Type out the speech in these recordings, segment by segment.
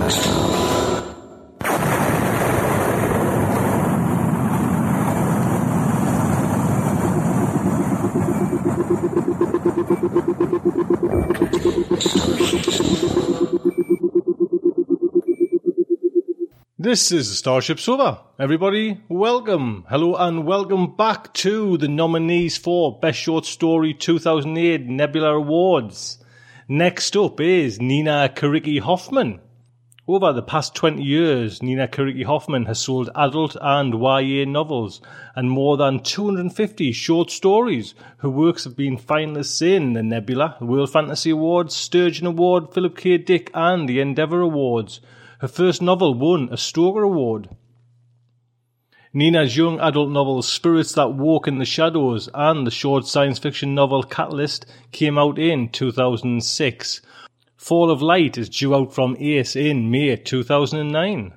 This is Starship Sofa. Everybody, welcome. Hello and welcome back to the nominees for Best Short Story 2008 Nebula Awards. Next up is Nina Kiriki Hoffman. Over the past 20 years, Nina Kiriki Hoffman has sold adult and YA novels and more than 250 short stories. Her works have been finalists in the Nebula, the World Fantasy Awards, Sturgeon Award, Philip K. Dick, and the Endeavour Awards. Her first novel won a Stoker Award. Nina's young adult novel Spirits That Walk in the Shadows and the short science fiction novel Catalyst came out in 2006. Fall of Light is due out from Ace in May 2009.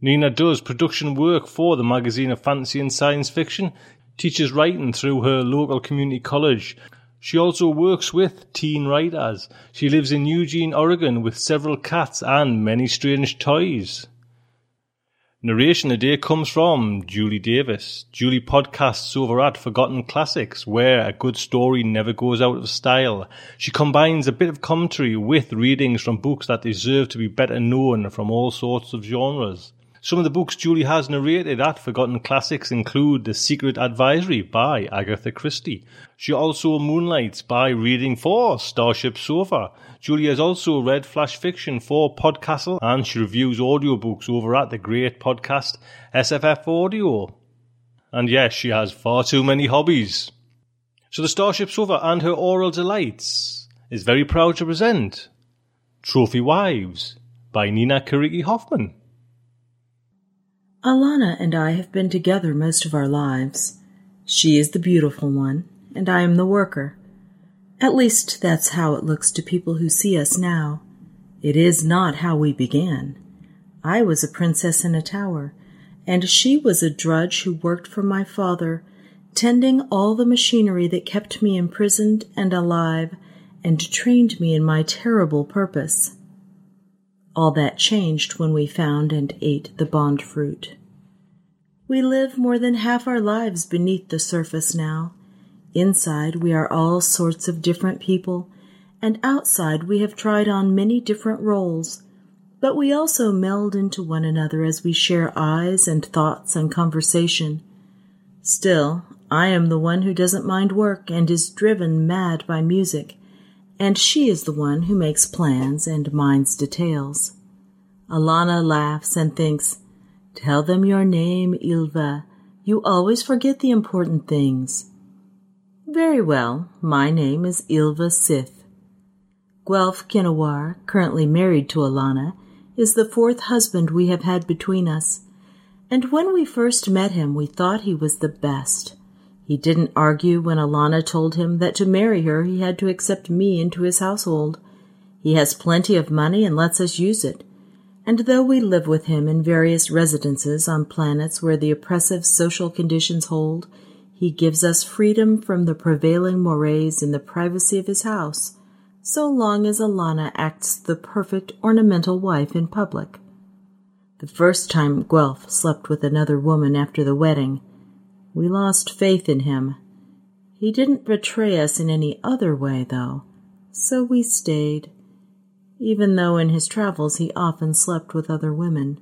Nina does production work for the magazine of fantasy and science fiction, teaches writing through her local community college, she also works with teen writers. She lives in Eugene, Oregon with several cats and many strange toys. Narration today comes from Julie Davis. Julie podcasts over at Forgotten Classics, where a good story never goes out of style. She combines a bit of commentary with readings from books that deserve to be better known from all sorts of genres. Some of the books Julie has narrated at Forgotten Classics include The Secret Adversary by Agatha Christie. She also moonlights by reading for Starship Sofa. Julie has also read flash fiction for Podcastle and she reviews audiobooks over at the great podcast SFF Audio. And yes, she has far too many hobbies. So the Starship Sofa and her aural delights is very proud to present Trophy Wives by Nina Kiriki Hoffman. Alana and I have been together most of our lives. She is the beautiful one, and I am the worker. At least that's how it looks to people who see us now. It is not how we began. I was a princess in a tower, and she was a drudge who worked for my father, tending all the machinery that kept me imprisoned and alive and trained me in my terrible purpose. All that changed when we found and ate the bond fruit. We live more than half our lives beneath the surface now. Inside, we are all sorts of different people, and outside, we have tried on many different roles. But we also meld into one another as we share eyes and thoughts and conversation. Still, I am the one who doesn't mind work and is driven mad by music and she is the one who makes plans and minds details. Alana laughs and thinks, Tell them your name, Ilva. You always forget the important things. Very well, my name is Ilva Sith. Guelph Kinawar, currently married to Alana, is the fourth husband we have had between us, and when we first met him we thought he was the best. He didn't argue when Alana told him that to marry her he had to accept me into his household. He has plenty of money and lets us use it. And though we live with him in various residences on planets where the oppressive social conditions hold, he gives us freedom from the prevailing mores in the privacy of his house, so long as Alana acts the perfect ornamental wife in public. The first time Guelph slept with another woman after the wedding, we lost faith in him. He didn't betray us in any other way, though, so we stayed, even though in his travels he often slept with other women.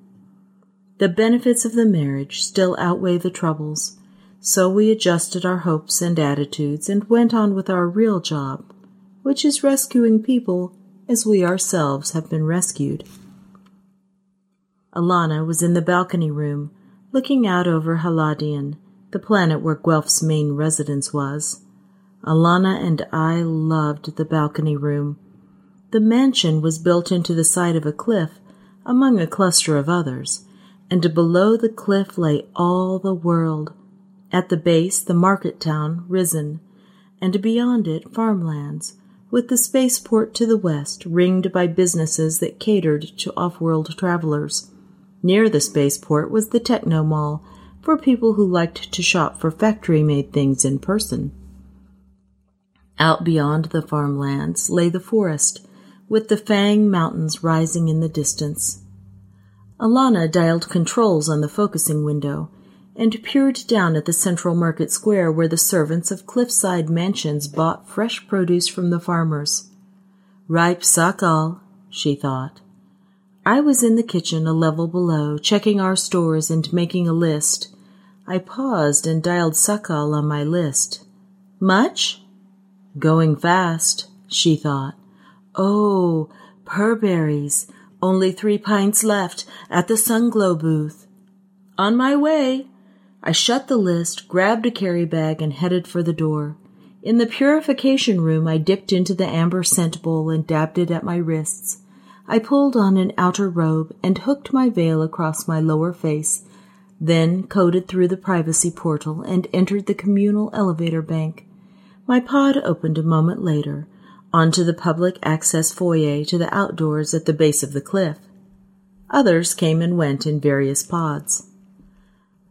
The benefits of the marriage still outweigh the troubles, so we adjusted our hopes and attitudes and went on with our real job, which is rescuing people as we ourselves have been rescued. Alana was in the balcony room, looking out over Haladian, the planet where Guelph's main residence was. Alana and I loved the balcony room. The mansion was built into the side of a cliff among a cluster of others, and below the cliff lay all the world. At the base, the market town, Risen, and beyond it, farmlands, with the spaceport to the west, ringed by businesses that catered to off world travelers. Near the spaceport was the Techno Mall for people who liked to shop for factory made things in person. Out beyond the farmlands lay the forest, with the Fang Mountains rising in the distance. Alana dialed controls on the focusing window and peered down at the central market square where the servants of cliffside mansions bought fresh produce from the farmers. Ripe sakal, she thought. I was in the kitchen a level below, checking our stores and making a list. I paused and dialed Sakal on my list. Much? Going fast, she thought. Oh, purberries. Only three pints left at the Sunglow booth. On my way. I shut the list, grabbed a carry bag, and headed for the door. In the purification room, I dipped into the amber scent bowl and dabbed it at my wrists. I pulled on an outer robe and hooked my veil across my lower face, then coded through the privacy portal and entered the communal elevator bank. My pod opened a moment later, onto the public access foyer to the outdoors at the base of the cliff. Others came and went in various pods.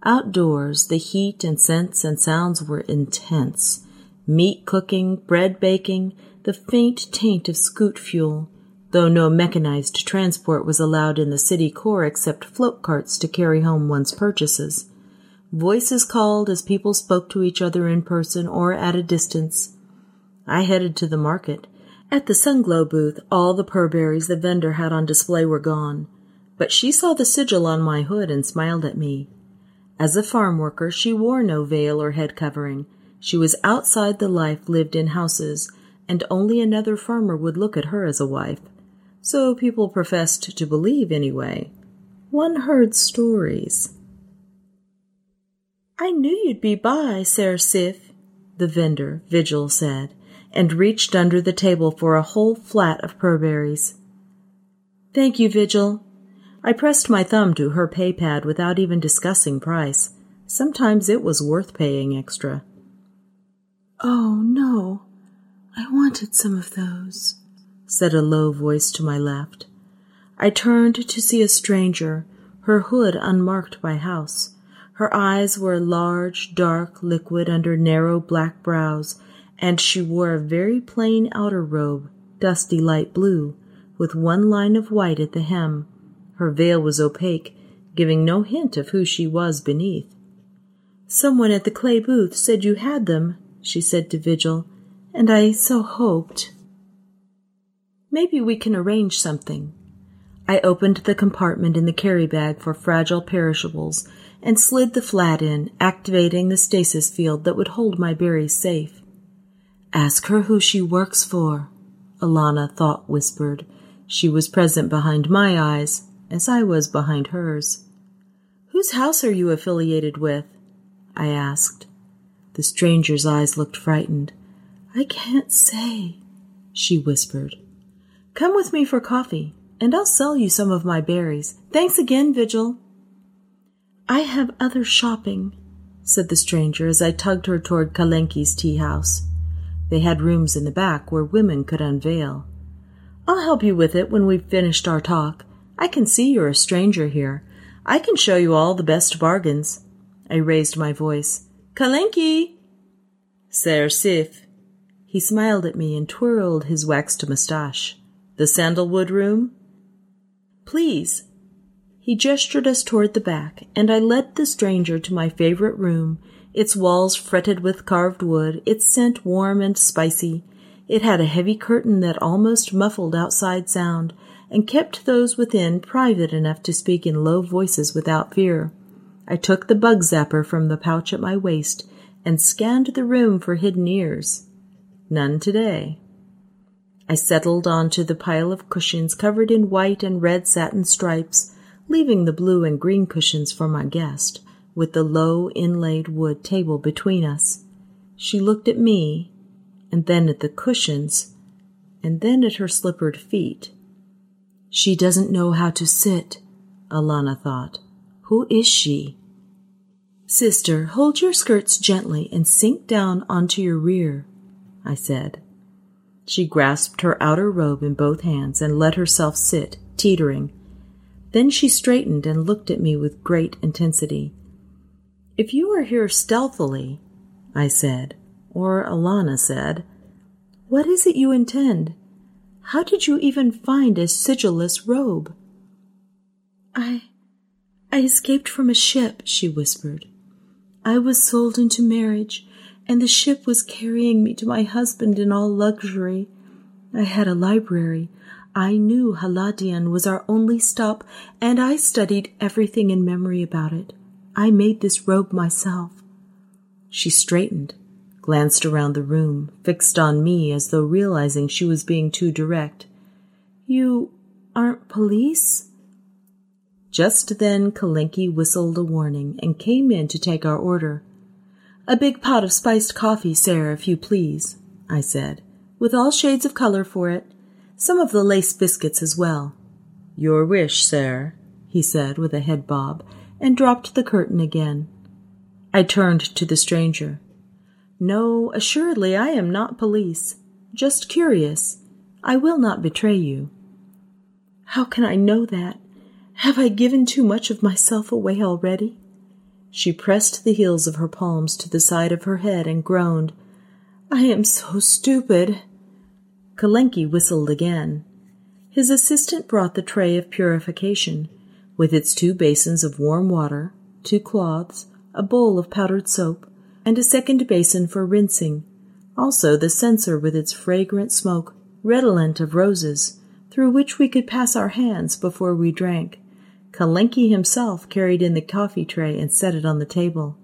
Outdoors, the heat and scents and sounds were intense. Meat cooking, bread baking, the faint taint of scoot fuel, though no mechanized transport was allowed in the city core except float carts to carry home one's purchases. Voices called as people spoke to each other in person or at a distance. I headed to the market. At the Sunglow booth, all the purberries the vendor had on display were gone, but she saw the sigil on my hood and smiled at me. As a farm worker, she wore no veil or head covering. She was outside the life lived in houses, and only another farmer would look at her as a wife. So people professed to believe anyway. One heard stories. I knew you'd be by, Sir Sif, the vendor, Vigil, said, and reached under the table for a whole flat of purberries. Thank you, Vigil. I pressed my thumb to her pay pad without even discussing price. Sometimes it was worth paying extra. Oh, no. I wanted some of those said a low voice to my left. I turned to see a stranger, her hood unmarked by house. Her eyes were large, dark, liquid under narrow black brows, and she wore a very plain outer robe, dusty light blue, with one line of white at the hem. Her veil was opaque, giving no hint of who she was beneath. Someone at the clay booth said you had them, she said to Vigil, and I so hoped. Maybe we can arrange something. I opened the compartment in the carry bag for fragile perishables and slid the flat in, activating the stasis field that would hold my berries safe. Ask her who she works for, Alana thought whispered. She was present behind my eyes, as I was behind hers. Whose house are you affiliated with? I asked. The stranger's eyes looked frightened. I can't say, she whispered. Come with me for coffee, and I'll sell you some of my berries. Thanks again, Vigil. I have other shopping, said the stranger as I tugged her toward Kalenki's tea house. They had rooms in the back where women could unveil. I'll help you with it when we've finished our talk. I can see you're a stranger here. I can show you all the best bargains. I raised my voice. Kalenki! Sir Sif. He smiled at me and twirled his waxed moustache. The sandalwood room? Please. He gestured us toward the back, and I led the stranger to my favorite room, its walls fretted with carved wood, its scent warm and spicy. It had a heavy curtain that almost muffled outside sound, and kept those within private enough to speak in low voices without fear. I took the bug zapper from the pouch at my waist and scanned the room for hidden ears. None today. I settled onto the pile of cushions covered in white and red satin stripes, leaving the blue and green cushions for my guest, with the low inlaid wood table between us. She looked at me, and then at the cushions, and then at her slippered feet. She doesn't know how to sit, Alana thought. Who is she? Sister, hold your skirts gently and sink down onto your rear, I said. She grasped her outer robe in both hands and let herself sit, teetering. Then she straightened and looked at me with great intensity. If you are here stealthily, I said, or Alana said, what is it you intend? How did you even find a sigilless robe? I. I escaped from a ship, she whispered. I was sold into marriage, and the ship was carrying me to my husband in all luxury. I had a library. I knew Haladian was our only stop, and I studied everything in memory about it. I made this robe myself. She straightened glanced around the room, fixed on me as though realizing she was being too direct. You aren't police? Just then Kalenki whistled a warning and came in to take our order. A big pot of spiced coffee, Sarah, if you please, I said, with all shades of color for it. Some of the lace biscuits as well. Your wish, sir, he said with a head bob, and dropped the curtain again. I turned to the stranger. No, assuredly I am not police. Just curious. I will not betray you. How can I know that? Have I given too much of myself away already? She pressed the heels of her palms to the side of her head and groaned. I am so stupid. Kalenki whistled again. His assistant brought the tray of purification, with its two basins of warm water, two cloths, a bowl of powdered soap, and a second basin for rinsing, also the censer with its fragrant smoke, redolent of roses, through which we could pass our hands before we drank. Kalenki himself carried in the coffee tray and set it on the table.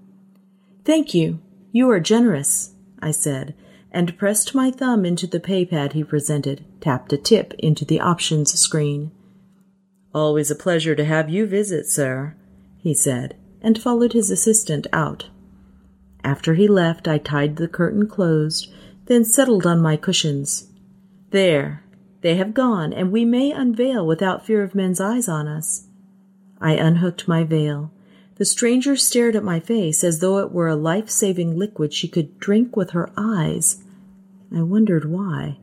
Thank you. You are generous, I said, and pressed my thumb into the pay pad he presented, tapped a tip into the options screen. Always a pleasure to have you visit, sir, he said, and followed his assistant out. After he left, I tied the curtain closed, then settled on my cushions. There, they have gone, and we may unveil without fear of men's eyes on us. I unhooked my veil. The stranger stared at my face as though it were a life saving liquid she could drink with her eyes. I wondered why.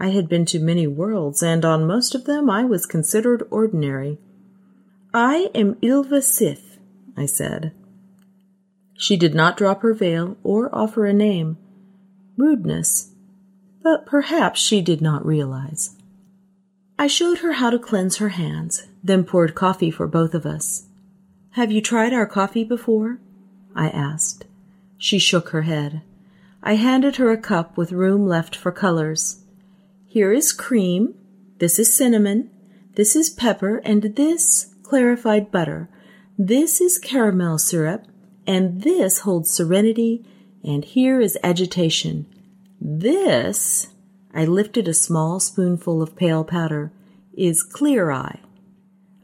I had been to many worlds, and on most of them I was considered ordinary. I am Ilva Sith, I said. She did not drop her veil or offer a name. Rudeness. But perhaps she did not realize. I showed her how to cleanse her hands, then poured coffee for both of us. Have you tried our coffee before? I asked. She shook her head. I handed her a cup with room left for colors. Here is cream, this is cinnamon, this is pepper, and this clarified butter. This is caramel syrup, and this holds serenity, and here is agitation. This, I lifted a small spoonful of pale powder, is clear eye.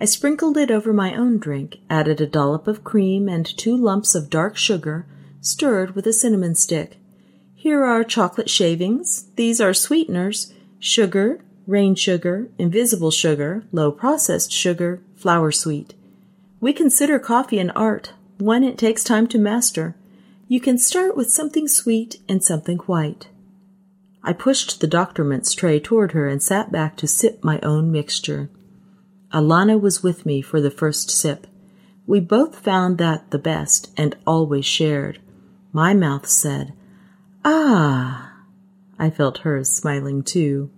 I sprinkled it over my own drink, added a dollop of cream and two lumps of dark sugar, stirred with a cinnamon stick. Here are chocolate shavings. These are sweeteners, sugar, rain sugar, invisible sugar, low processed sugar, flour sweet. We consider coffee an art, one it takes time to master. You can start with something sweet and something white. I pushed the doctorment's tray toward her and sat back to sip my own mixture. Alana was with me for the first sip. We both found that the best and always shared. My mouth said, Ah! I felt hers smiling too.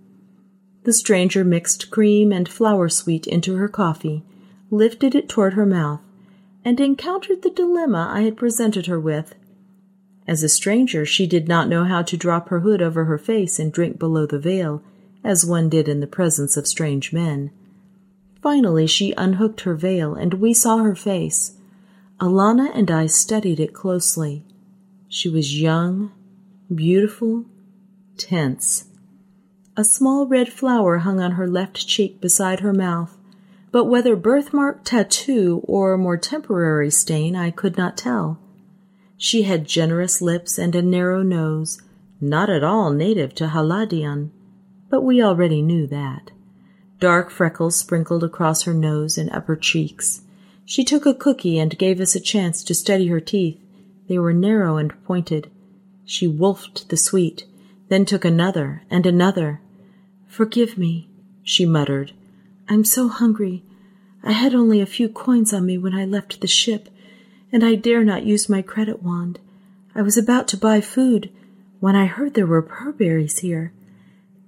The stranger mixed cream and flower sweet into her coffee, lifted it toward her mouth, and encountered the dilemma I had presented her with. As a stranger, she did not know how to drop her hood over her face and drink below the veil, as one did in the presence of strange men. Finally, she unhooked her veil, and we saw her face. Alana and I studied it closely. She was young, beautiful, tense. A small red flower hung on her left cheek beside her mouth, but whether birthmark, tattoo, or more temporary stain, I could not tell. She had generous lips and a narrow nose, not at all native to Haladion, but we already knew that. Dark freckles sprinkled across her nose and upper cheeks. She took a cookie and gave us a chance to study her teeth. They were narrow and pointed. She wolfed the sweet, then took another and another. Forgive me, she muttered. I'm so hungry. I had only a few coins on me when I left the ship, and I dare not use my credit wand. I was about to buy food when I heard there were purberries here.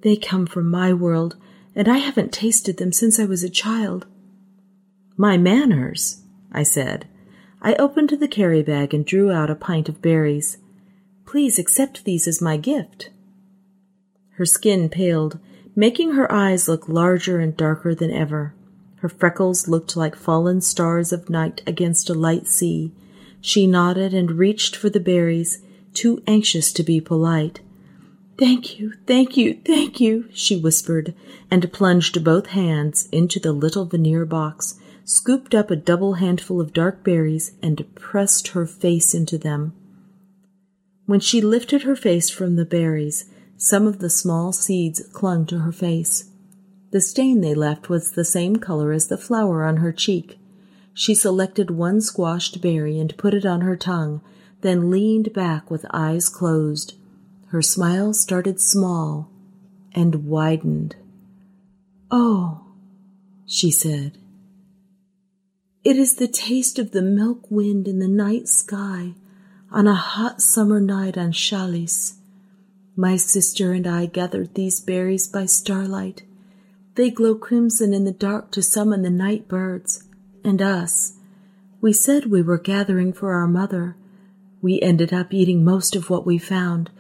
They come from my world, and I haven't tasted them since I was a child. My manners, I said. I opened the carry bag and drew out a pint of berries. Please accept these as my gift. Her skin paled, making her eyes look larger and darker than ever. Her freckles looked like fallen stars of night against a light sea. She nodded and reached for the berries, too anxious to be polite. Thank you, thank you, thank you, she whispered, and plunged both hands into the little veneer box, scooped up a double handful of dark berries, and pressed her face into them. When she lifted her face from the berries, some of the small seeds clung to her face. The stain they left was the same color as the flower on her cheek. She selected one squashed berry and put it on her tongue, then leaned back with eyes closed. Her smile started small and widened. Oh, she said. It is the taste of the milk wind in the night sky on a hot summer night on Chalice. My sister and I gathered these berries by starlight. They glow crimson in the dark to summon the night birds and us. We said we were gathering for our mother. We ended up eating most of what we found.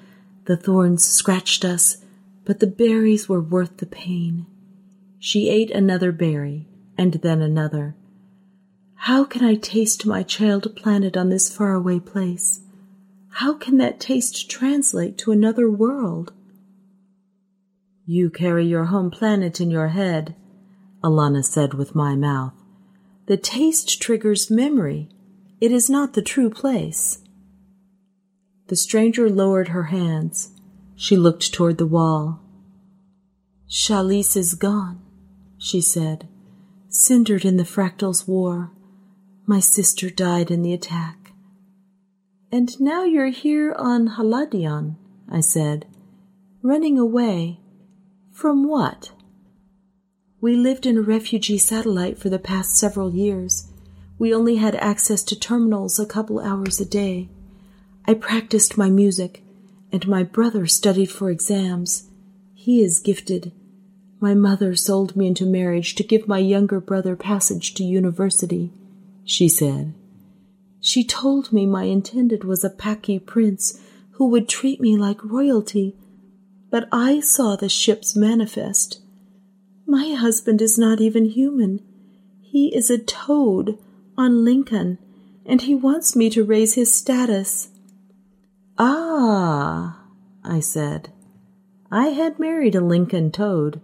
The thorns scratched us, but the berries were worth the pain. She ate another berry and then another. How can I taste my child planet on this faraway place? How can that taste translate to another world? You carry your home planet in your head, Alana said with my mouth. The taste triggers memory. It is not the true place. The stranger lowered her hands. She looked toward the wall. Chalice is gone, she said, cindered in the fractal's war. My sister died in the attack. And now you're here on Haladion, I said, running away. From what? We lived in a refugee satellite for the past several years. We only had access to terminals a couple hours a day. I practiced my music, and my brother studied for exams. He is gifted. My mother sold me into marriage to give my younger brother passage to university she said. She told me my intended was a Paki prince who would treat me like royalty, but I saw the ship's manifest. My husband is not even human. He is a toad on Lincoln, and he wants me to raise his status. Ah, I said. I had married a Lincoln toad,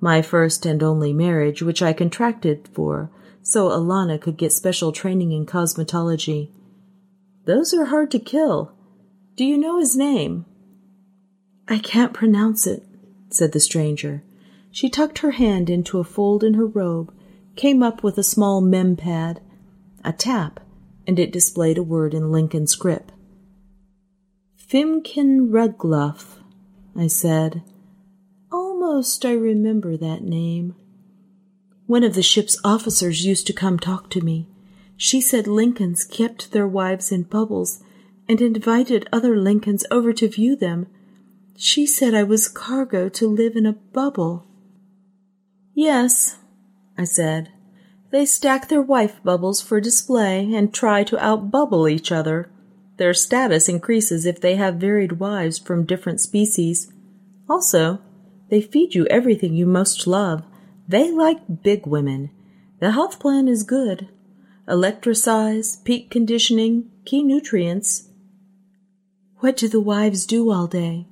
my first and only marriage, which I contracted for so Alana could get special training in cosmetology. Those are hard to kill. Do you know his name? I can't pronounce it, said the stranger. She tucked her hand into a fold in her robe, came up with a small mem pad, a tap, and it displayed a word in Lincoln script. Fimkin Rugluff, I said. Almost I remember that name. One of the ship's officers used to come talk to me. She said Lincolns kept their wives in bubbles and invited other Lincolns over to view them. She said I was cargo to live in a bubble. Yes, I said. They stack their wife bubbles for display and try to outbubble each other. Their status increases if they have varied wives from different species. Also, they feed you everything you most love. They like big women. The health plan is good. Electrocise, peak conditioning, key nutrients. What do the wives do all day?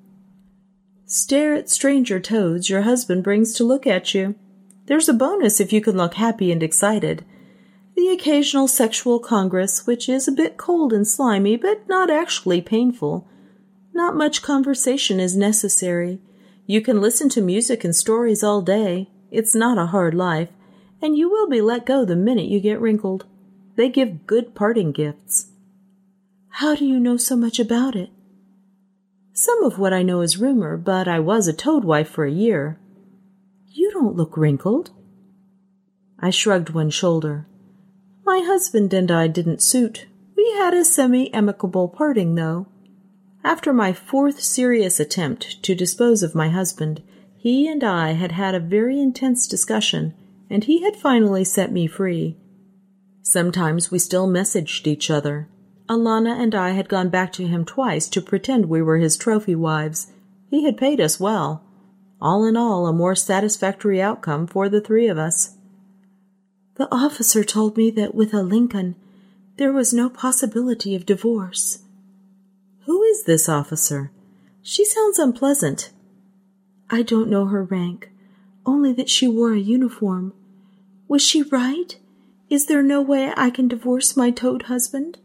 Stare at stranger toads your husband brings to look at you. There's a bonus if you can look happy and excited. The occasional sexual congress, which is a bit cold and slimy, but not actually painful. Not much conversation is necessary. You can listen to music and stories all day. It's not a hard life, and you will be let go the minute you get wrinkled. They give good parting gifts. How do you know so much about it? Some of what I know is rumor, but I was a toad wife for a year. You don't look wrinkled. I shrugged one shoulder. My husband and I didn't suit. We had a semi amicable parting, though. After my fourth serious attempt to dispose of my husband, he and I had had a very intense discussion, and he had finally set me free. Sometimes we still messaged each other. Alana and I had gone back to him twice to pretend we were his trophy wives. He had paid us well. All in all, a more satisfactory outcome for the three of us. The officer told me that with a Lincoln, there was no possibility of divorce. Who is this officer? She sounds unpleasant. I don't know her rank, only that she wore a uniform. Was she right? Is there no way I can divorce my toad husband?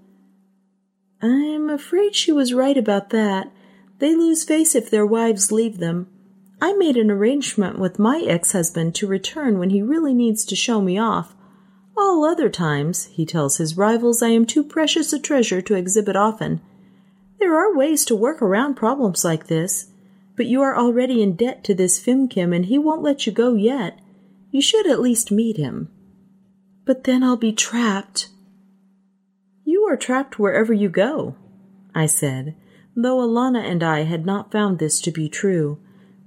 I'm afraid she was right about that. They lose face if their wives leave them. I made an arrangement with my ex husband to return when he really needs to show me off. All other times, he tells his rivals, I am too precious a treasure to exhibit often. There are ways to work around problems like this, but you are already in debt to this Fimkin and he won't let you go yet. You should at least meet him. But then I'll be trapped. You are trapped wherever you go, I said, though Alana and I had not found this to be true.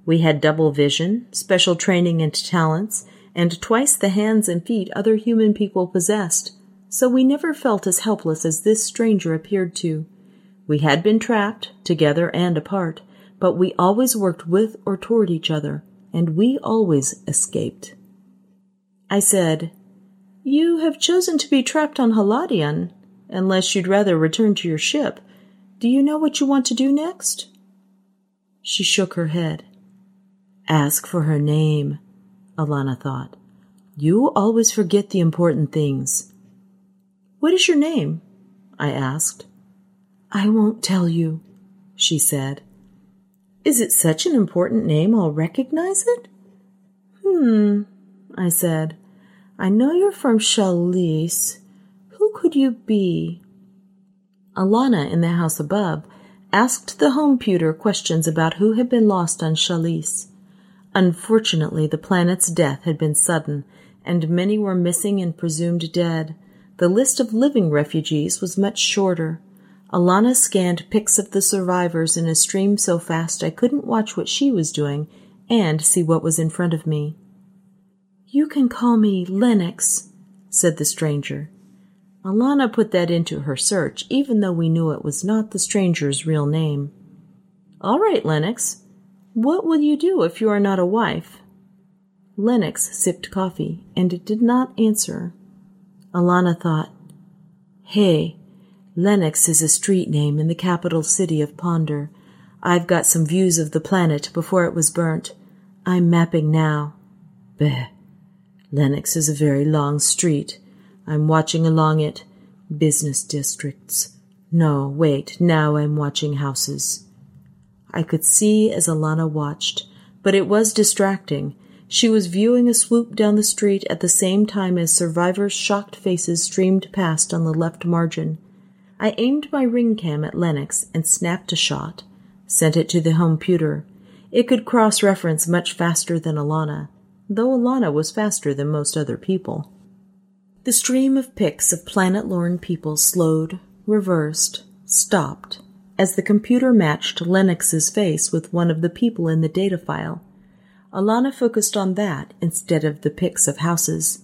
We had double vision, special training and talents, and twice the hands and feet other human people possessed, so we never felt as helpless as this stranger appeared to. We had been trapped, together and apart, but we always worked with or toward each other, and we always escaped. I said, You have chosen to be trapped on Haladian, unless you'd rather return to your ship. Do you know what you want to do next? She shook her head. Ask for her name, Alana thought. You always forget the important things. What is your name? I asked. I won't tell you, she said. Is it such an important name I'll recognize it? Hmm, I said. I know you're from Chalice. Who could you be? Alana in the house above asked the home pewter questions about who had been lost on Chalice. Unfortunately, the planet's death had been sudden, and many were missing and presumed dead. The list of living refugees was much shorter. Alana scanned pics of the survivors in a stream so fast I couldn't watch what she was doing and see what was in front of me. You can call me Lennox, said the stranger. Alana put that into her search, even though we knew it was not the stranger's real name. All right, Lennox, what will you do if you are not a wife? Lennox sipped coffee and did not answer. Alana thought, Hey, Lennox is a street name in the capital city of Ponder. I've got some views of the planet before it was burnt. I'm mapping now. Beh. Lennox is a very long street. I'm watching along it. Business districts. No, wait, now I'm watching houses. I could see as Alana watched, but it was distracting. She was viewing a swoop down the street at the same time as survivors' shocked faces streamed past on the left margin. I aimed my ring cam at Lennox and snapped a shot, sent it to the home pewter. It could cross reference much faster than Alana. though Alana was faster than most other people. The stream of pics of planet Lorn people slowed, reversed, stopped, as the computer matched Lennox's face with one of the people in the data file. Alana focused on that instead of the pics of houses.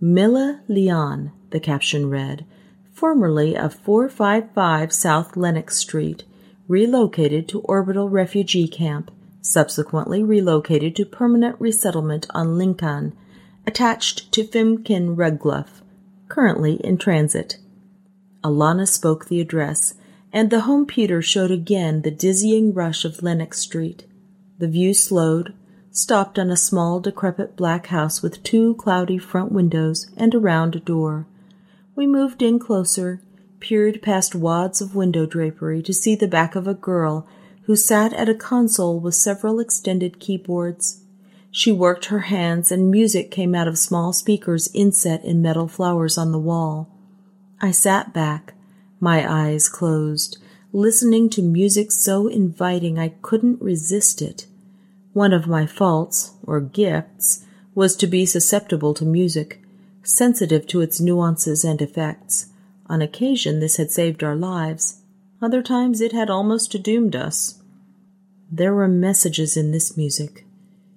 Milla Leon, the caption read, formerly of 455 South Lennox Street, relocated to Orbital Refugee Camp, subsequently relocated to permanent resettlement on Lincoln, attached to Fimkin Rugluff, currently in transit. Alana spoke the address, and the home pewter showed again the dizzying rush of Lennox Street. The view slowed, stopped on a small, decrepit black house with two cloudy front windows and a round door. We moved in closer, peered past wads of window drapery to see the back of a girl who sat at a console with several extended keyboards. She worked her hands, and music came out of small speakers inset in metal flowers on the wall. I sat back, my eyes closed, listening to music so inviting I couldn't resist it. One of my faults, or gifts, was to be susceptible to music, sensitive to its nuances and effects. On occasion, this had saved our lives. Other times, it had almost doomed us. There were messages in this music.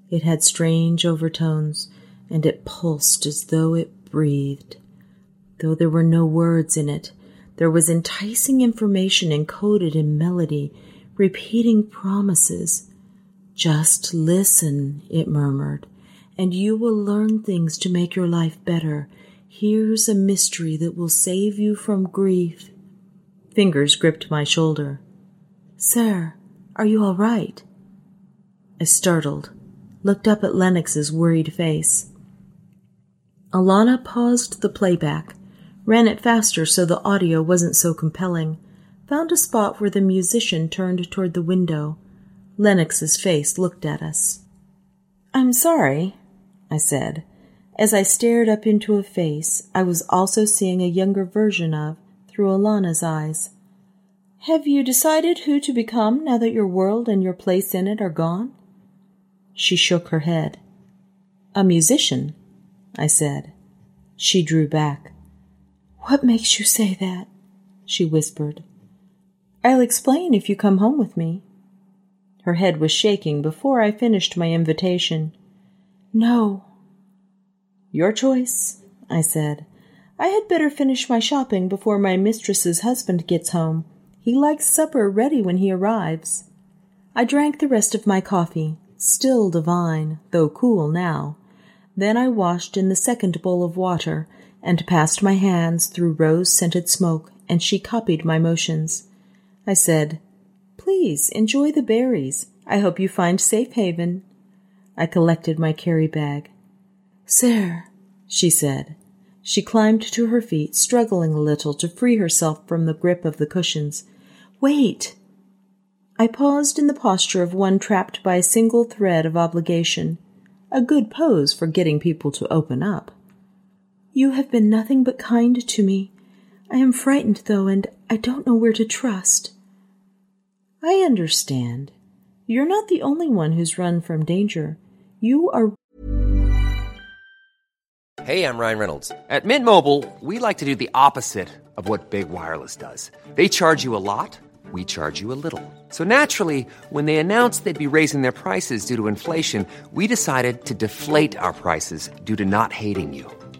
It had strange overtones, and it pulsed as though it breathed. Though there were no words in it, there was enticing information encoded in melody, repeating promises. Just listen, it murmured, and you will learn things to make your life better. Here's a mystery that will save you from grief. Fingers gripped my shoulder. Sir, are you all right? I startled looked up at Lennox's worried face. Alana paused the playback, ran it faster so the audio wasn't so compelling, found a spot where the musician turned toward the window. Lennox's face looked at us. I'm sorry, I said. As I stared up into a face I was also seeing a younger version of through Alana's eyes. Have you decided who to become now that your world and your place in it are gone? She shook her head. A musician, I said. She drew back. What makes you say that? she whispered. I'll explain if you come home with me. Her head was shaking before I finished my invitation. No. Your choice, I said. I had better finish my shopping before my mistress's husband gets home. He likes supper ready when he arrives. I drank the rest of my coffee, still divine, though cool now. Then I washed in the second bowl of water and passed my hands through rose scented smoke, and she copied my motions. I said, Please enjoy the berries. I hope you find safe haven. I collected my carry bag. Sir, she said. She climbed to her feet, struggling a little to free herself from the grip of the cushions. Wait! I paused in the posture of one trapped by a single thread of obligation, a good pose for getting people to open up. You have been nothing but kind to me. I am frightened, though, and I don't know where to trust. I understand. You're not the only one who's run from danger. You are. Hey, I'm Ryan Reynolds. At Mint Mobile, we like to do the opposite of what Big Wireless does. They charge you a lot we charge you a little. So naturally, when they announced they'd be raising their prices due to inflation, we decided to deflate our prices due to not hating you.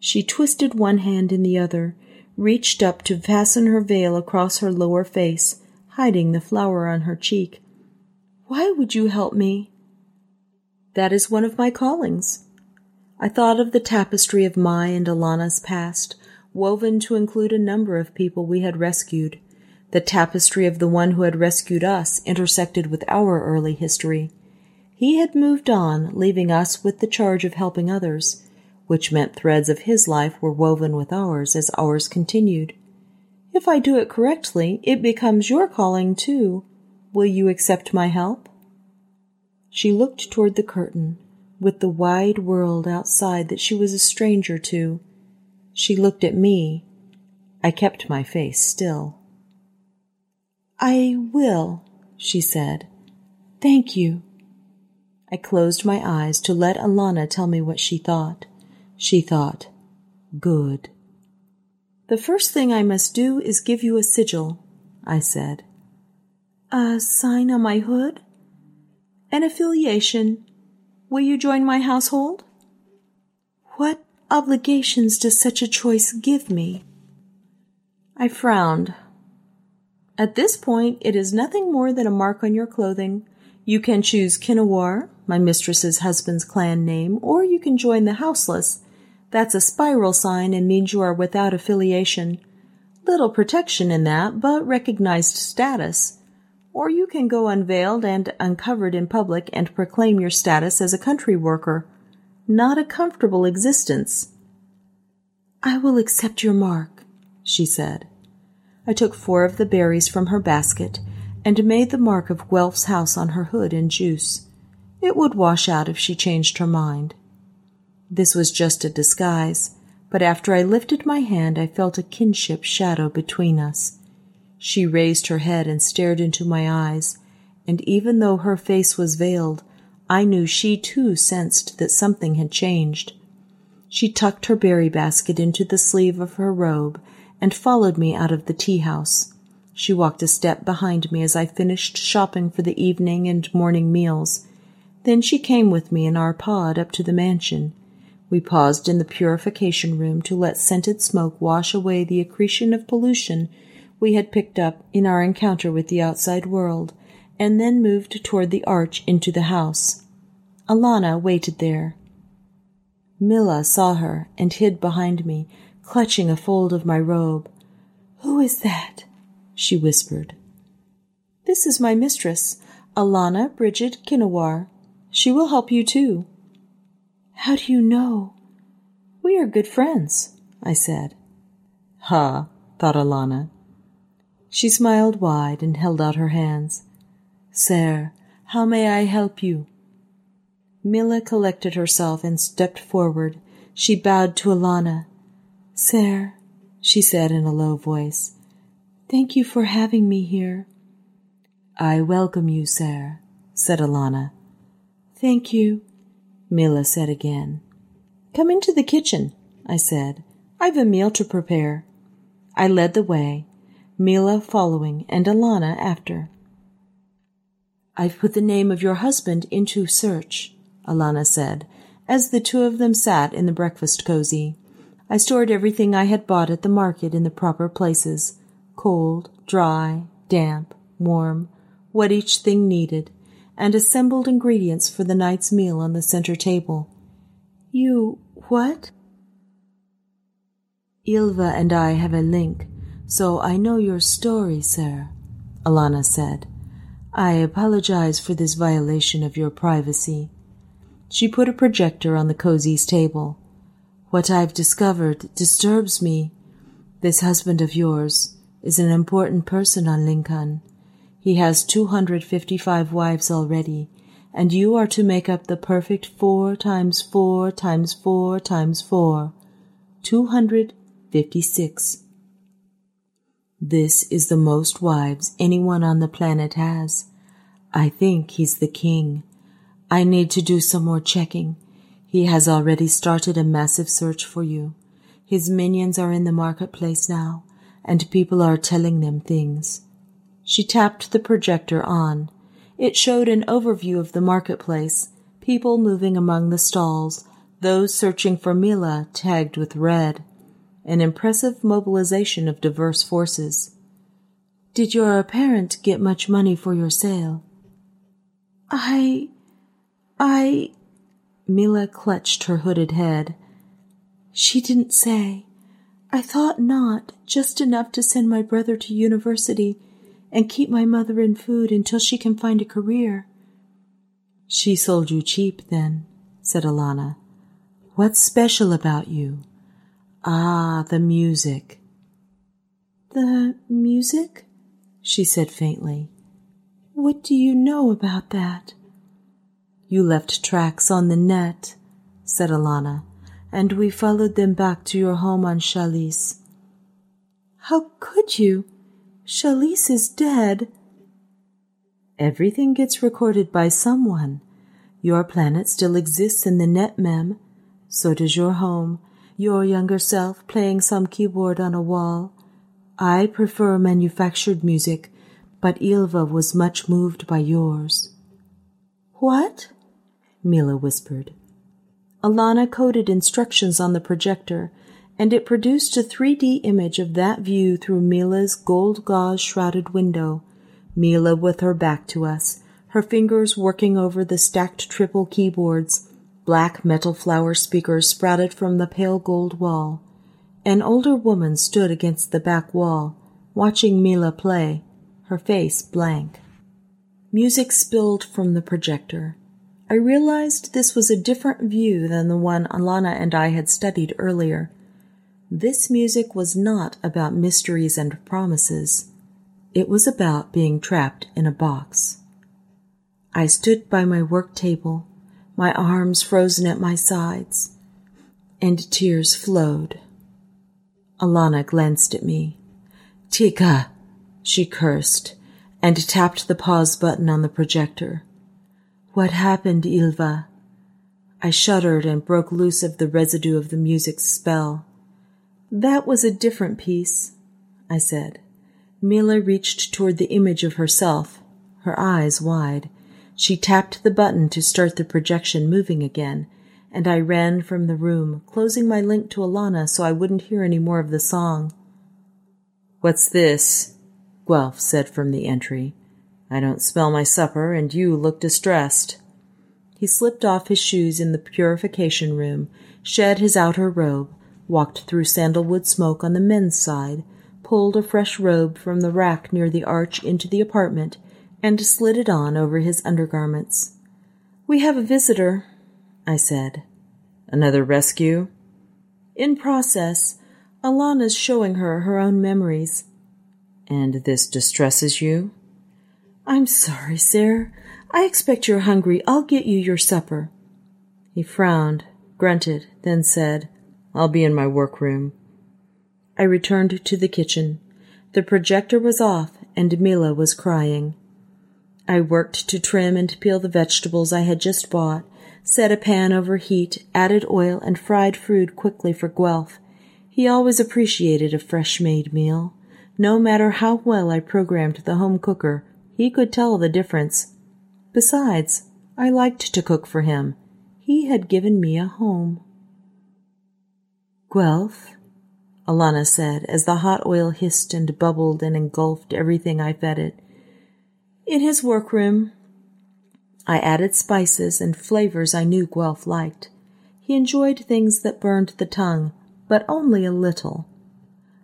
She twisted one hand in the other, reached up to fasten her veil across her lower face, hiding the flower on her cheek. Why would you help me? That is one of my callings. I thought of the tapestry of my and Alana's past, woven to include a number of people we had rescued. The tapestry of the one who had rescued us intersected with our early history. He had moved on, leaving us with the charge of helping others, which meant threads of his life were woven with ours as ours continued. If I do it correctly, it becomes your calling too. Will you accept my help? She looked toward the curtain, with the wide world outside that she was a stranger to. She looked at me. I kept my face still. I will, she said. Thank you. I closed my eyes to let Alana tell me what she thought. She thought, good. The first thing I must do is give you a sigil, I said. A sign on my hood? An affiliation, Will you join my household? What obligations does such a choice give me? I frowned. At this point, it is nothing more than a mark on your clothing. You can choose Kinnawar, my mistress's husband's clan name, or you can join the Houseless. That's a spiral sign and means you are without affiliation. Little protection in that, but recognized status. Or you can go unveiled and uncovered in public and proclaim your status as a country worker. Not a comfortable existence. I will accept your mark, she said. I took four of the berries from her basket and made the mark of Guelph's house on her hood in juice. It would wash out if she changed her mind. This was just a disguise, but after I lifted my hand, I felt a kinship shadow between us. She raised her head and stared into my eyes, and even though her face was veiled, I knew she too sensed that something had changed. She tucked her berry basket into the sleeve of her robe and followed me out of the tea house. She walked a step behind me as I finished shopping for the evening and morning meals. Then she came with me in our pod up to the mansion. We paused in the purification room to let scented smoke wash away the accretion of pollution we had picked up in our encounter with the outside world, and then moved toward the arch into the house. Alana waited there. Mila saw her and hid behind me, clutching a fold of my robe. Who is that? she whispered. This is my mistress, Alana Bridget Kinnawar. She will help you too. How do you know? We are good friends, I said. Ha, thought Alana. She smiled wide and held out her hands. Sir, how may I help you? Mila collected herself and stepped forward. She bowed to Alana. Sir, she said in a low voice, thank you for having me here. I welcome you, sir, said Alana. Thank you, Mila said again. Come into the kitchen, I said. I've a meal to prepare. I led the way. Mila following, and Alana after. I've put the name of your husband into search, Alana said, as the two of them sat in the breakfast cozy. I stored everything I had bought at the market in the proper places cold, dry, damp, warm, what each thing needed, and assembled ingredients for the night's meal on the center table. You what? Ilva and I have a link, so I know your story, sir, Alana said. I apologize for this violation of your privacy. She put a projector on the cozy's table. What I've discovered disturbs me. This husband of yours is an important person on Lincoln. He has 255 wives already, and you are to make up the perfect four times four times four times four. 256. This is the most wives anyone on the planet has. I think he's the king. I need to do some more checking. He has already started a massive search for you. His minions are in the marketplace now, and people are telling them things. She tapped the projector on. It showed an overview of the marketplace, people moving among the stalls, those searching for Mila tagged with red. An impressive mobilization of diverse forces. Did your parent get much money for your sale? I. I. Mila clutched her hooded head. She didn't say. I thought not, just enough to send my brother to university and keep my mother in food until she can find a career. She sold you cheap, then, said Alana. What's special about you? Ah, the music. The music? she said faintly. What do you know about that? You left tracks on the net, said Alana and we followed them back to your home on Chalice. How could you? Chalice is dead. Everything gets recorded by someone. Your planet still exists in the net, mem. So does your home, your younger self playing some keyboard on a wall. I prefer manufactured music, but Ilva was much moved by yours. What? Mila whispered. Alana coded instructions on the projector, and it produced a 3D image of that view through Mila's gold gauze shrouded window. Mila with her back to us, her fingers working over the stacked triple keyboards. Black metal flower speakers sprouted from the pale gold wall. An older woman stood against the back wall, watching Mila play, her face blank. Music spilled from the projector. I realized this was a different view than the one Alana and I had studied earlier. This music was not about mysteries and promises. It was about being trapped in a box. I stood by my work table, my arms frozen at my sides, and tears flowed. Alana glanced at me. Tika, she cursed, and tapped the pause button on the projector. What happened, Ilva? I shuddered and broke loose of the residue of the music's spell. That was a different piece, I said. Mila reached toward the image of herself, her eyes wide. She tapped the button to start the projection moving again, and I ran from the room, closing my link to Alana so I wouldn't hear any more of the song. What's this? Guelph said from the entry. I don't smell my supper, and you look distressed. He slipped off his shoes in the purification room, shed his outer robe, walked through sandalwood smoke on the men's side, pulled a fresh robe from the rack near the arch into the apartment, and slid it on over his undergarments. We have a visitor, I said. Another rescue? In process. Alana's showing her her own memories. And this distresses you? I'm sorry, sir. I expect you're hungry. I'll get you your supper. He frowned, grunted, then said, I'll be in my workroom. I returned to the kitchen. The projector was off, and Mila was crying. I worked to trim and peel the vegetables I had just bought, set a pan over heat, added oil, and fried food quickly for Guelph. He always appreciated a fresh made meal. No matter how well I programmed the home cooker, he could tell the difference. Besides, I liked to cook for him. He had given me a home. Guelph, Alana said as the hot oil hissed and bubbled and engulfed everything I fed it. In his workroom, I added spices and flavors I knew Guelph liked. He enjoyed things that burned the tongue, but only a little.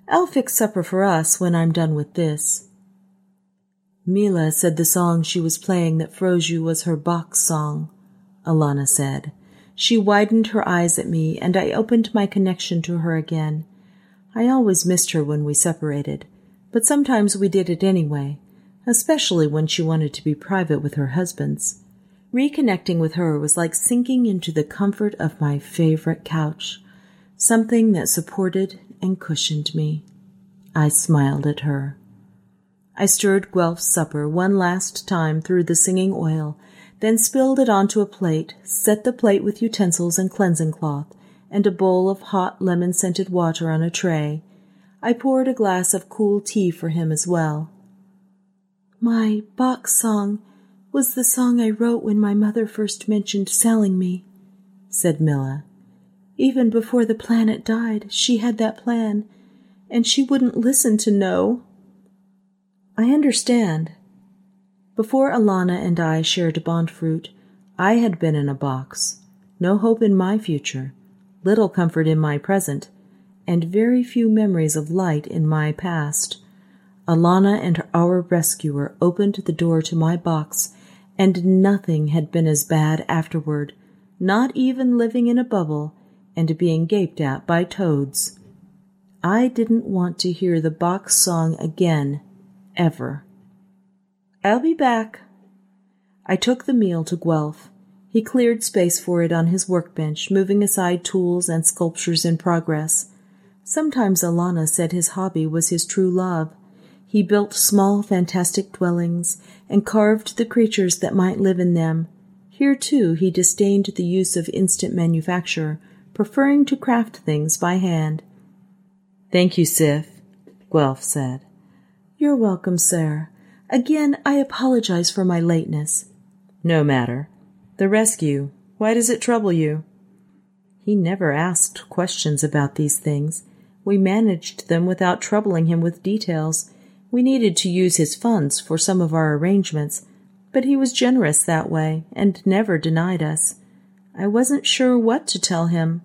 I'll fix supper for us when I'm done with this. Mila said the song she was playing that froze you was her box song, Alana said. She widened her eyes at me, and I opened my connection to her again. I always missed her when we separated, but sometimes we did it anyway, especially when she wanted to be private with her husbands. Reconnecting with her was like sinking into the comfort of my favorite couch, something that supported and cushioned me. I smiled at her. I stirred Guelph's supper one last time through the singing oil, then spilled it onto a plate, set the plate with utensils and cleansing cloth, and a bowl of hot lemon scented water on a tray. I poured a glass of cool tea for him as well. My Bach song was the song I wrote when my mother first mentioned selling me, said Mila. Even before the planet died, she had that plan, and she wouldn't listen to no. I understand. Before Alana and I shared bond fruit, I had been in a box. No hope in my future, little comfort in my present, and very few memories of light in my past. Alana and our rescuer opened the door to my box, and nothing had been as bad afterward, not even living in a bubble and being gaped at by toads. I didn't want to hear the box song again, ever. I'll be back. I took the meal to Guelph. He cleared space for it on his workbench, moving aside tools and sculptures in progress. Sometimes Alana said his hobby was his true love. He built small, fantastic dwellings and carved the creatures that might live in them. Here, too, he disdained the use of instant manufacture, preferring to craft things by hand. Thank you, Sif, Guelph said. You're welcome, sir. Again, I apologize for my lateness. No matter. The rescue. Why does it trouble you? He never asked questions about these things. We managed them without troubling him with details. We needed to use his funds for some of our arrangements, but he was generous that way and never denied us. I wasn't sure what to tell him.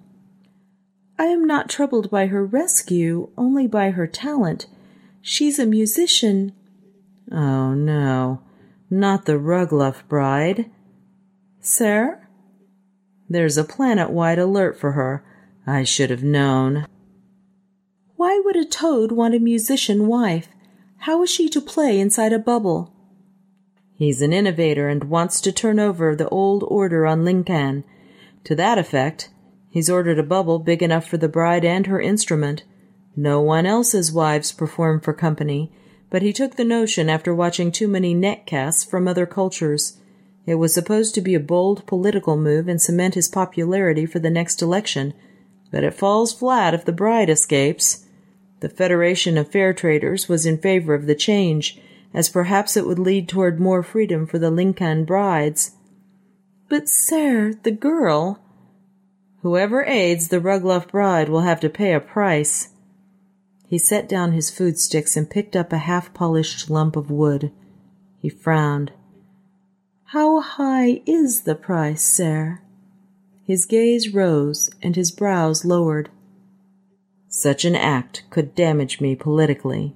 I am not troubled by her rescue, only by her talent. She's a musician Oh, no, not the Rugluff bride. Sir? There's a planet-wide alert for her. I should have known. Why would a toad want a musician wife? How is she to play inside a bubble? He's an innovator and wants to turn over the old order on Linkan. To that effect, he's ordered a bubble big enough for the bride and her instrument. No one else's wives perform for company, but he took the notion after watching too many netcasts from other cultures. It was supposed to be a bold political move and cement his popularity for the next election, but it falls flat if the bride escapes. The Federation of Fair Traders was in favor of the change, as perhaps it would lead toward more freedom for the Lincoln brides. But, sir, the girl. Whoever aids the Rugluff bride will have to pay a price. He set down his food sticks and picked up a half polished lump of wood. He frowned. How high is the price, sir? His gaze rose and his brows lowered. Such an act could damage me politically,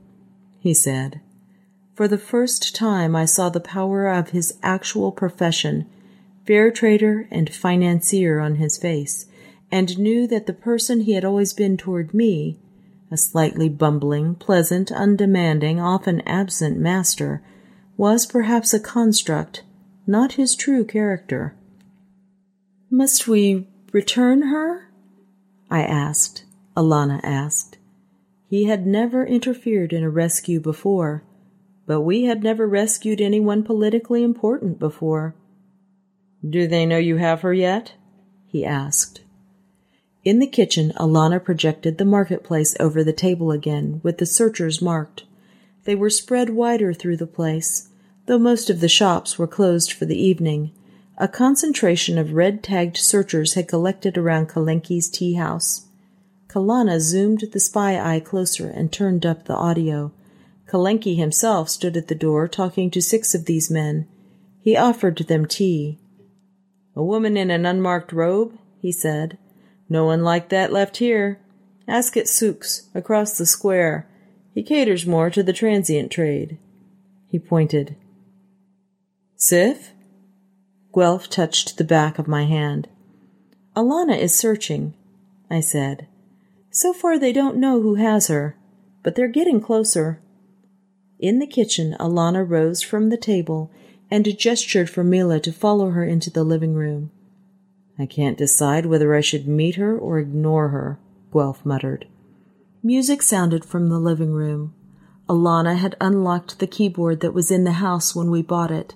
he said. For the first time, I saw the power of his actual profession, fair trader and financier, on his face, and knew that the person he had always been toward me a slightly bumbling, pleasant, undemanding, often absent master, was perhaps a construct, not his true character. Must we return her? I asked. Alana asked. He had never interfered in a rescue before, but we had never rescued anyone politically important before. Do they know you have her yet? he asked. In the kitchen, Alana projected the marketplace over the table again, with the searchers marked. They were spread wider through the place, though most of the shops were closed for the evening. A concentration of red-tagged searchers had collected around Kalenki's tea house. Kalana zoomed the spy eye closer and turned up the audio. Kalenki himself stood at the door talking to six of these men. He offered them tea. A woman in an unmarked robe, he said. No one like that left here. Ask at Sook's, across the square. He caters more to the transient trade. He pointed. Sif? Guelph touched the back of my hand. Alana is searching, I said. So far they don't know who has her, but they're getting closer. In the kitchen, Alana rose from the table and gestured for Mila to follow her into the living room. I can't decide whether I should meet her or ignore her, Guelph muttered. Music sounded from the living room. Alana had unlocked the keyboard that was in the house when we bought it.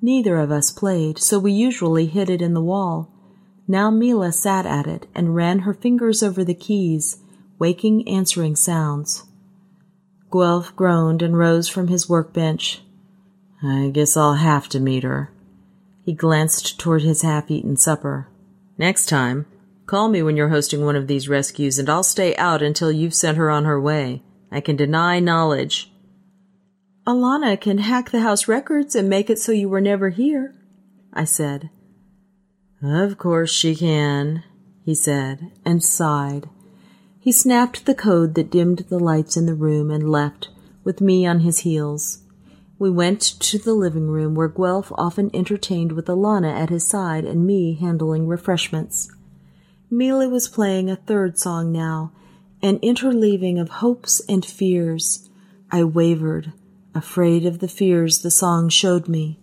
Neither of us played, so we usually hid it in the wall. Now Mila sat at it and ran her fingers over the keys, waking answering sounds. Guelph groaned and rose from his workbench. I guess I'll have to meet her. He glanced toward his half eaten supper. Next time, call me when you're hosting one of these rescues, and I'll stay out until you've sent her on her way. I can deny knowledge. Alana can hack the house records and make it so you were never here, I said. Of course she can, he said, and sighed. He snapped the code that dimmed the lights in the room and left, with me on his heels. We went to the living room where Guelph often entertained with Alana at his side and me handling refreshments. Mila was playing a third song now, an interleaving of hopes and fears. I wavered, afraid of the fears the song showed me,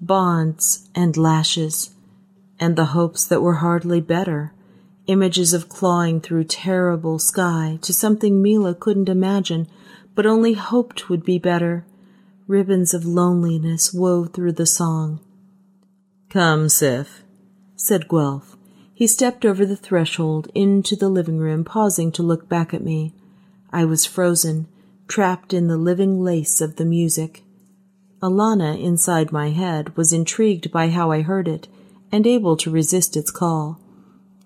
bonds and lashes, and the hopes that were hardly better, images of clawing through terrible sky to something Mila couldn't imagine, but only hoped would be better ribbons of loneliness wove through the song. Come, Sif, said Guelph. He stepped over the threshold into the living room, pausing to look back at me. I was frozen, trapped in the living lace of the music. Alana, inside my head, was intrigued by how I heard it, and able to resist its call.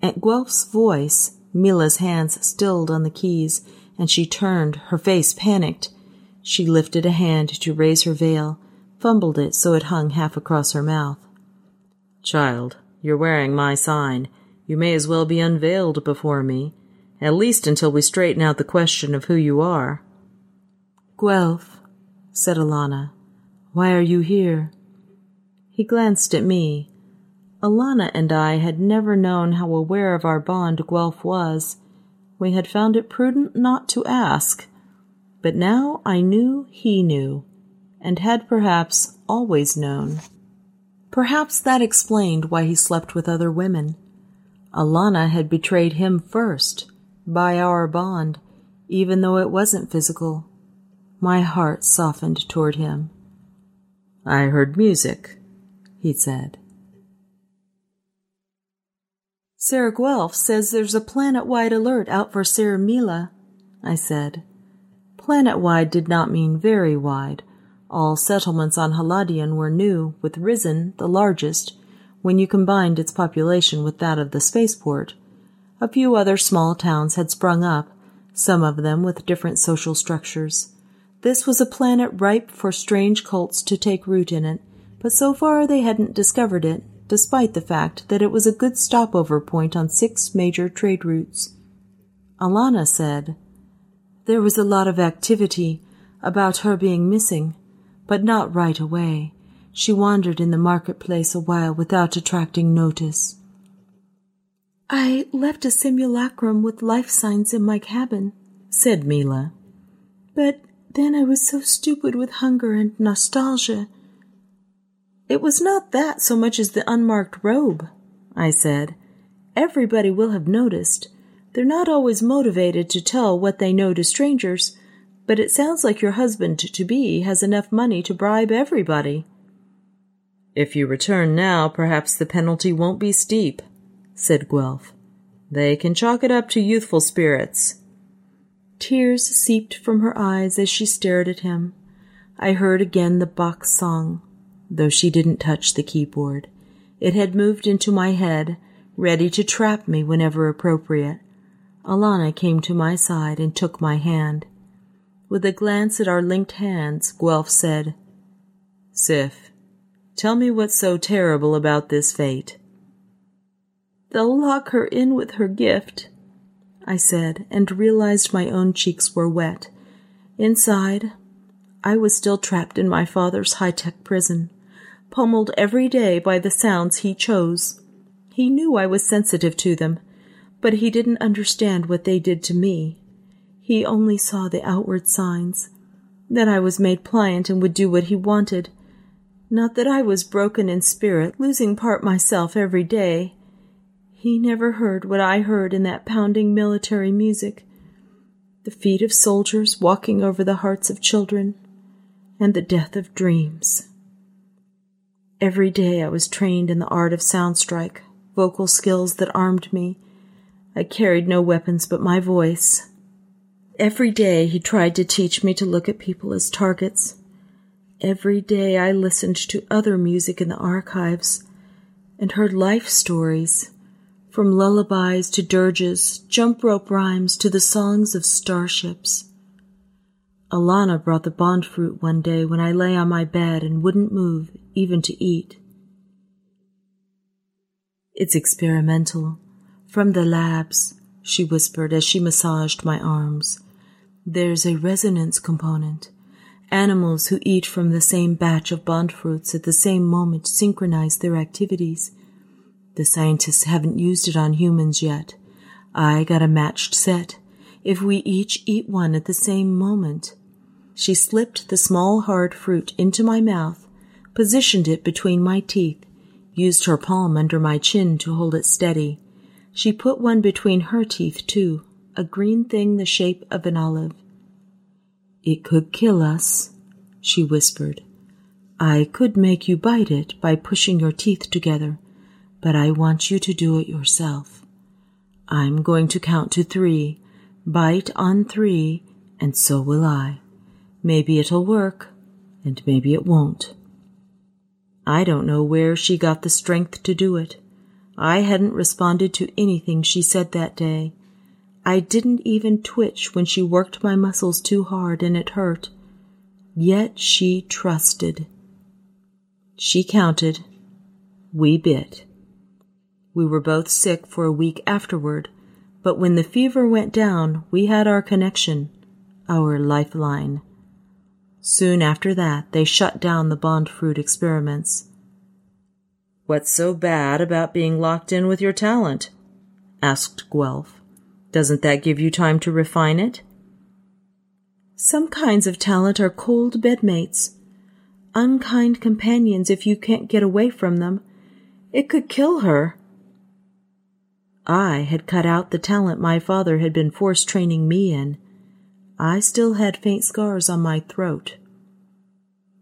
At Guelph's voice, Mila's hands stilled on the keys, and she turned, her face panicked. She lifted a hand to raise her veil, fumbled it so it hung half across her mouth. Child, you're wearing my sign. You may as well be unveiled before me, at least until we straighten out the question of who you are. Guelph, said Alana, why are you here? He glanced at me. Alana and I had never known how aware of our bond Guelph was. We had found it prudent not to ask but now I knew he knew, and had perhaps always known. Perhaps that explained why he slept with other women. Alana had betrayed him first, by our bond, even though it wasn't physical. My heart softened toward him. I heard music, he said. Sarah Guelph says there's a planet-wide alert out for Sarah Mila, I said. Planet-wide did not mean very wide. All settlements on Haladian were new, with Risen, the largest, when you combined its population with that of the spaceport. A few other small towns had sprung up, some of them with different social structures. This was a planet ripe for strange cults to take root in it, but so far they hadn't discovered it, despite the fact that it was a good stopover point on six major trade routes. Alana said, there was a lot of activity about her being missing, but not right away. She wandered in the marketplace a while without attracting notice. I left a simulacrum with life signs in my cabin, said Mila. But then I was so stupid with hunger and nostalgia. It was not that so much as the unmarked robe, I said. Everybody will have noticed. They're not always motivated to tell what they know to strangers, but it sounds like your husband to be has enough money to bribe everybody. If you return now, perhaps the penalty won't be steep, said Guelph. They can chalk it up to youthful spirits. Tears seeped from her eyes as she stared at him. I heard again the box song, though she didn't touch the keyboard. It had moved into my head, ready to trap me whenever appropriate. Alana came to my side and took my hand. With a glance at our linked hands, Guelph said, Sif, tell me what's so terrible about this fate. They'll lock her in with her gift, I said, and realized my own cheeks were wet. Inside, I was still trapped in my father's high-tech prison, pummeled every day by the sounds he chose. He knew I was sensitive to them, but he didn't understand what they did to me. He only saw the outward signs, that I was made pliant and would do what he wanted. Not that I was broken in spirit, losing part myself every day. He never heard what I heard in that pounding military music. the feet of soldiers walking over the hearts of children, and the death of dreams. Every day I was trained in the art of sound strike, vocal skills that armed me. I carried no weapons but my voice. Every day he tried to teach me to look at people as targets. Every day I listened to other music in the archives and heard life stories, from lullabies to dirges, jump rope rhymes to the songs of starships. Alana brought the bond fruit one day when I lay on my bed and wouldn't move, even to eat. It's experimental. From the labs, she whispered as she massaged my arms. There's a resonance component. Animals who eat from the same batch of bond fruits at the same moment synchronize their activities. The scientists haven't used it on humans yet. I got a matched set. If we each eat one at the same moment. She slipped the small hard fruit into my mouth, positioned it between my teeth, used her palm under my chin to hold it steady. She put one between her teeth, too, a green thing the shape of an olive. It could kill us, she whispered. I could make you bite it by pushing your teeth together, but I want you to do it yourself. I'm going to count to three. Bite on three, and so will I. Maybe it'll work, and maybe it won't. I don't know where she got the strength to do it. I hadn't responded to anything she said that day. I didn't even twitch when she worked my muscles too hard and it hurt. Yet she trusted. She counted. We bit. We were both sick for a week afterward, but when the fever went down, we had our connection, our lifeline. Soon after that, they shut down the bond fruit experiments. What's so bad about being locked in with your talent? asked Guelph. Doesn't that give you time to refine it? Some kinds of talent are cold bedmates, unkind companions if you can't get away from them. It could kill her. I had cut out the talent my father had been force training me in. I still had faint scars on my throat.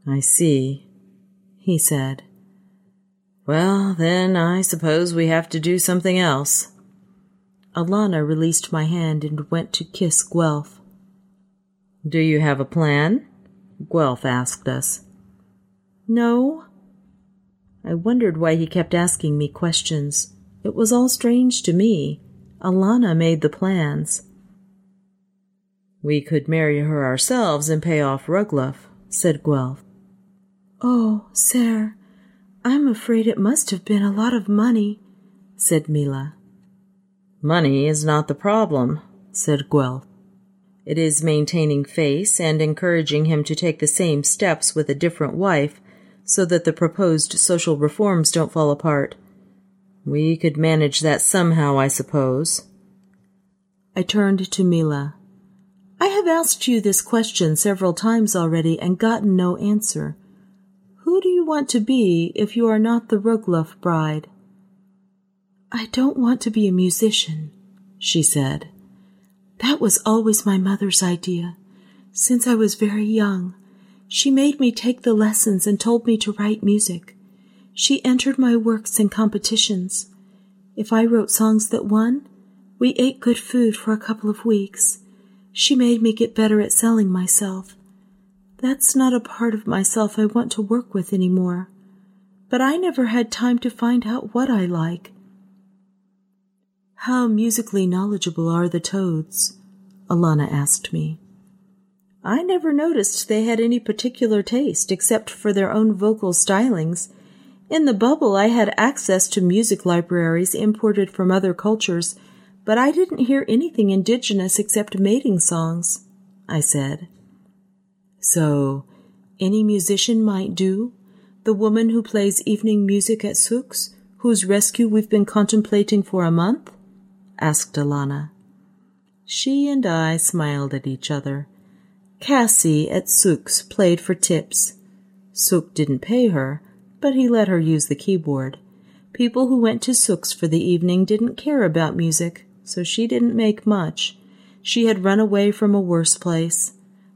I see, he said. Well, then I suppose we have to do something else. Alana released my hand and went to kiss Guelph. Do you have a plan? Guelph asked us. No. I wondered why he kept asking me questions. It was all strange to me. Alana made the plans. We could marry her ourselves and pay off Rugluff, said Guelph. Oh, sir, I'm afraid it must have been a lot of money, said Mila. Money is not the problem, said Guelph. It is maintaining face and encouraging him to take the same steps with a different wife so that the proposed social reforms don't fall apart. We could manage that somehow, I suppose. I turned to Mila. I have asked you this question several times already and gotten no answer. Who do you want to be if you are not the Rugluff bride? I don't want to be a musician, she said. That was always my mother's idea. Since I was very young, she made me take the lessons and told me to write music. She entered my works in competitions. If I wrote songs that won, we ate good food for a couple of weeks. She made me get better at selling myself. That's not a part of myself I want to work with any more. But I never had time to find out what I like. How musically knowledgeable are the toads? Alana asked me. I never noticed they had any particular taste except for their own vocal stylings. In the bubble, I had access to music libraries imported from other cultures but I didn't hear anything indigenous except mating songs, I said. So, any musician might do? The woman who plays evening music at Sook's, whose rescue we've been contemplating for a month? asked Alana. She and I smiled at each other. Cassie at Sook's played for tips. Sook didn't pay her, but he let her use the keyboard. People who went to Sook's for the evening didn't care about music so she didn't make much. She had run away from a worse place.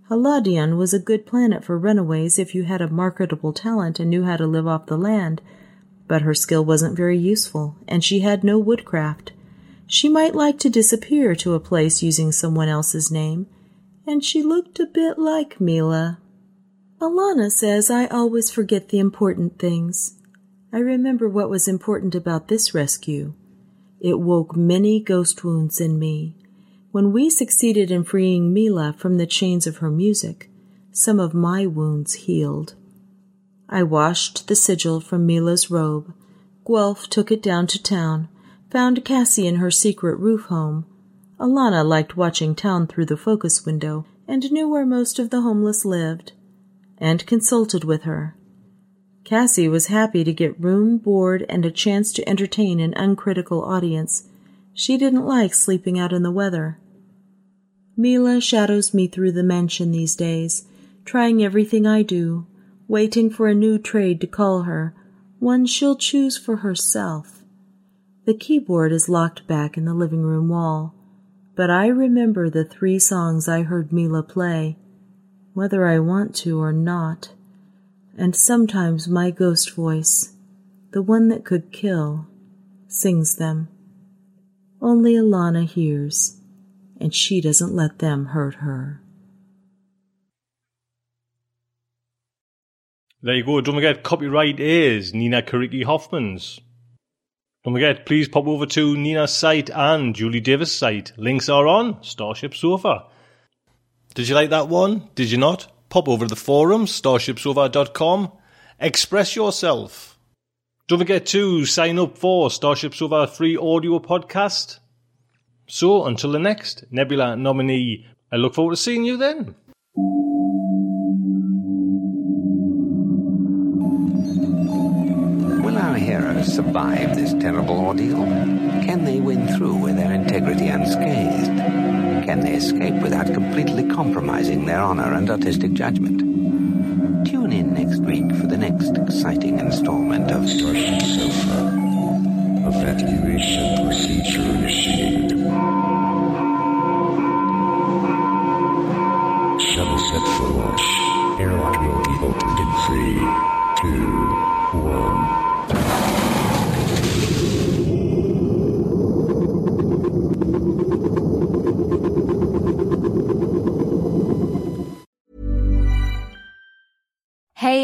Haladion was a good planet for runaways if you had a marketable talent and knew how to live off the land, but her skill wasn't very useful, and she had no woodcraft. She might like to disappear to a place using someone else's name, and she looked a bit like Mila. Alana says I always forget the important things. I remember what was important about this rescue. It woke many ghost wounds in me. When we succeeded in freeing Mila from the chains of her music, some of my wounds healed. I washed the sigil from Mila's robe. Guelph took it down to town, found Cassie in her secret roof home. Alana liked watching town through the focus window and knew where most of the homeless lived, and consulted with her. Cassie was happy to get room, board, and a chance to entertain an uncritical audience she didn't like sleeping out in the weather. Mila shadows me through the mansion these days, trying everything I do, waiting for a new trade to call her, one she'll choose for herself. The keyboard is locked back in the living room wall, but I remember the three songs I heard Mila play, whether I want to or not, and sometimes my ghost voice, the one that could kill, sings them. Only Alana hears, and she doesn't let them hurt her. There you go. Don't forget, copyright is Nina Kiriki Hoffman's. Don't forget, please pop over to Nina's site and Julie Davis' site. Links are on Starship Sofa. Did you like that one? Did you not? Pop over to the forum, starshipsofa.com. Express yourself. Don't forget to sign up for Starship Sofa free audio podcast. So until the next Nebula nominee, I look forward to seeing you then. Will our heroes survive this terrible ordeal? Can they win through with their integrity unscathed? Can they escape without completely compromising their honor and artistic judgment? Tune in next week for the next exciting installment of Starship Sofa. Evacuation procedure initiated. Shuttle set for launch. Airlock will be opened in three, two, one.